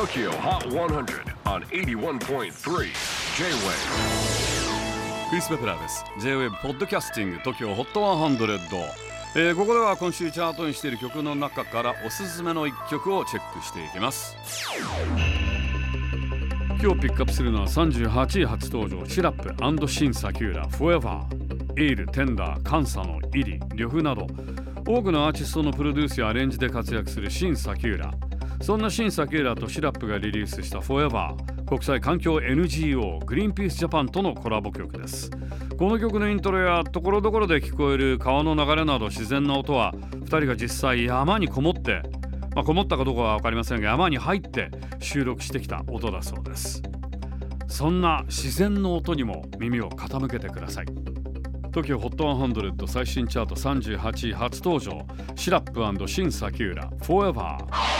TOKYO HOT 100 on 81.3 J-WAVE クリス・ベプラーです J-WAVE ポッドキャスティング TOKYO HOT 100、えー、ここでは今週チャートにしている曲の中からおすすめの一曲をチェックしていきます。今日ピックアップするのは38位初登場シラップシン・サキューラ Forever エール、テンダー、カンサのイリ、呂布など多くのアーティストのプロデュースやアレンジで活躍するシン・サキューラ。そんなシン・サキューラとシラップがリリースした Forever 国際環境 NGO グリーンピースジャパンとのコラボ曲です。この曲のイントロやところどころで聞こえる川の流れなど自然な音は2人が実際山にこもってまあ、こもったかどうかは分かりませんが山に入って収録してきた音だそうです。そんな自然の音にも耳を傾けてください。TOKIOHOT100 最新チャート38位初登場シラップシン・サキューラ Forever